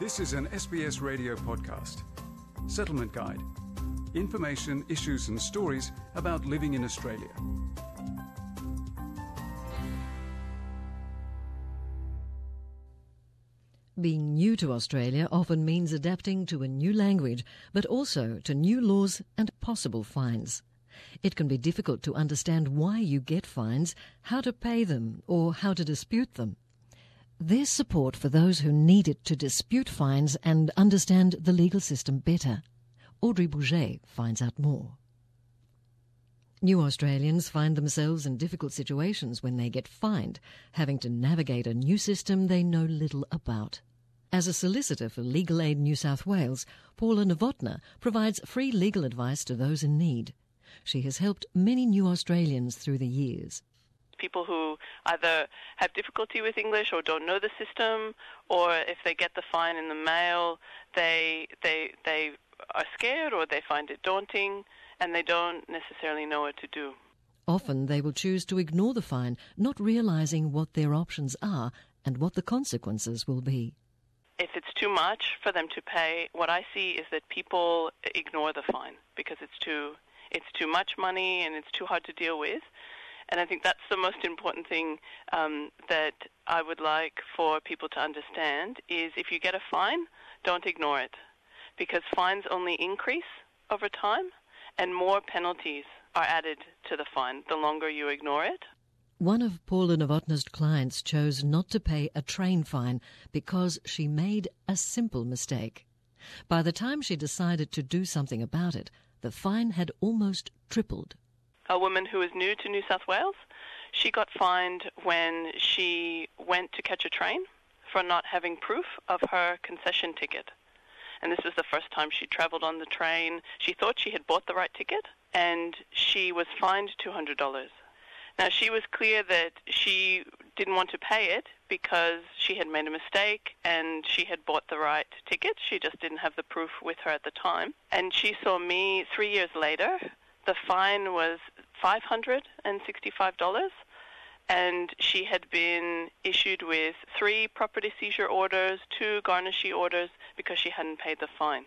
This is an SBS radio podcast. Settlement Guide. Information, issues, and stories about living in Australia. Being new to Australia often means adapting to a new language, but also to new laws and possible fines. It can be difficult to understand why you get fines, how to pay them, or how to dispute them. There's support for those who need it to dispute fines and understand the legal system better. Audrey Bourget finds out more. New Australians find themselves in difficult situations when they get fined, having to navigate a new system they know little about. As a solicitor for Legal Aid New South Wales, Paula Novotna provides free legal advice to those in need. She has helped many new Australians through the years people who either have difficulty with English or don't know the system, or if they get the fine in the mail, they they they are scared or they find it daunting and they don't necessarily know what to do. Often they will choose to ignore the fine, not realizing what their options are and what the consequences will be. If it's too much for them to pay, what I see is that people ignore the fine because it's too it's too much money and it's too hard to deal with. And I think that's the most important thing um, that I would like for people to understand is if you get a fine, don't ignore it. Because fines only increase over time and more penalties are added to the fine the longer you ignore it. One of Paula Novotna's clients chose not to pay a train fine because she made a simple mistake. By the time she decided to do something about it, the fine had almost tripled a woman who is new to New South Wales. She got fined when she went to catch a train for not having proof of her concession ticket. And this was the first time she traveled on the train. She thought she had bought the right ticket and she was fined $200. Now, she was clear that she didn't want to pay it because she had made a mistake and she had bought the right ticket. She just didn't have the proof with her at the time. And she saw me three years later. The fine was $565 and she had been issued with three property seizure orders, two garnishee orders because she hadn't paid the fine.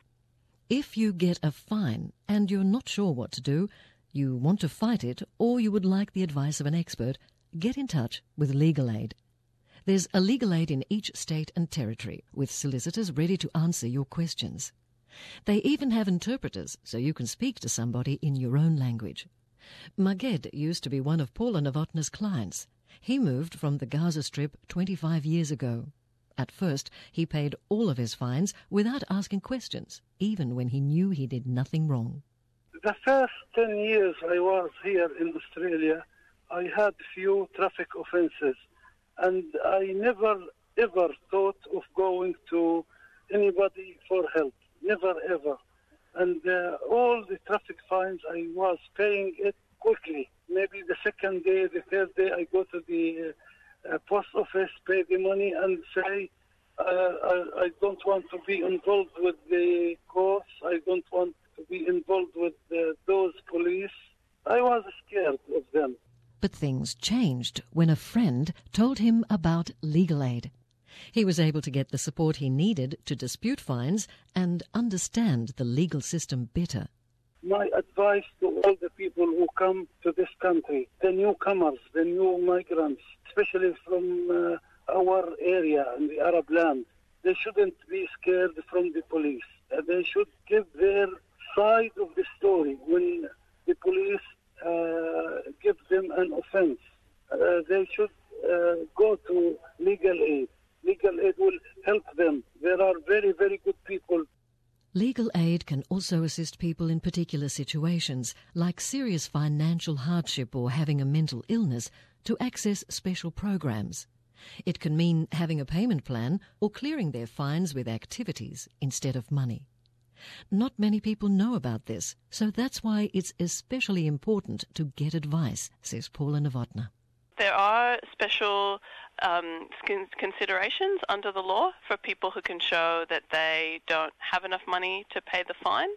If you get a fine and you're not sure what to do, you want to fight it, or you would like the advice of an expert, get in touch with Legal Aid. There's a legal aid in each state and territory with solicitors ready to answer your questions. They even have interpreters so you can speak to somebody in your own language. Maged used to be one of Paula Novotna's clients. He moved from the Gaza Strip 25 years ago. At first, he paid all of his fines without asking questions, even when he knew he did nothing wrong. The first 10 years I was here in Australia, I had few traffic offences, and I never ever thought of going to anybody for help. Never ever and uh, all the traffic fines I was paying it quickly. Maybe the second day, the third day, I go to the uh, post office, pay the money, and say, uh, I, I, don't want to be involved with the courts. I don't want to be involved with uh, those police. I was scared of them. But things changed when a friend told him about legal aid. He was able to get the support he needed to dispute fines and understand the legal system better. My advice to all the people who come to this country, the newcomers, the new migrants, especially from uh, our area in the Arab land, they shouldn't be scared from the police. Uh, they should give their side of the story when the police uh, give them an offense. Uh, they should uh, go to legal aid legal aid will help them. There are very, very good people. Legal aid can also assist people in particular situations, like serious financial hardship or having a mental illness, to access special programs. It can mean having a payment plan or clearing their fines with activities instead of money. Not many people know about this, so that's why it's especially important to get advice, says Paula Novotna. There are special um, considerations under the law for people who can show that they don't have enough money to pay the fine.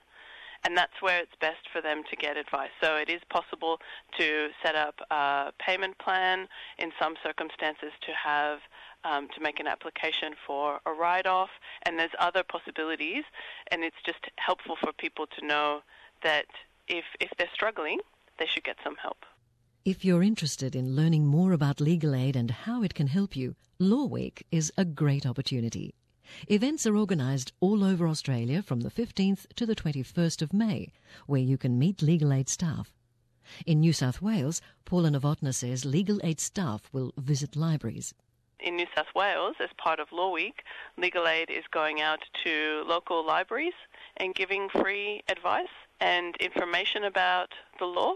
and that's where it's best for them to get advice. So it is possible to set up a payment plan in some circumstances to have um, to make an application for a write-off, and there's other possibilities, and it's just helpful for people to know that if if they're struggling, they should get some help. If you're interested in learning more about legal aid and how it can help you, Law Week is a great opportunity. Events are organised all over Australia from the 15th to the 21st of May, where you can meet legal aid staff. In New South Wales, Paula Novotna says legal aid staff will visit libraries. In New South Wales, as part of Law Week, Legal Aid is going out to local libraries and giving free advice and information about the law.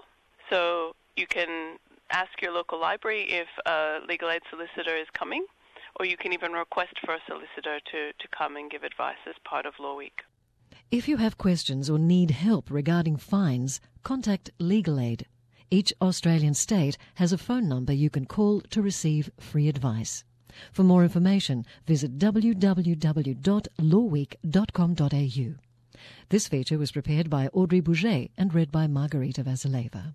So you can ask your local library if a legal aid solicitor is coming or you can even request for a solicitor to, to come and give advice as part of Law Week. If you have questions or need help regarding fines, contact Legal Aid. Each Australian state has a phone number you can call to receive free advice. For more information, visit www.lawweek.com.au. This feature was prepared by Audrey Bourget and read by Margarita Vasileva.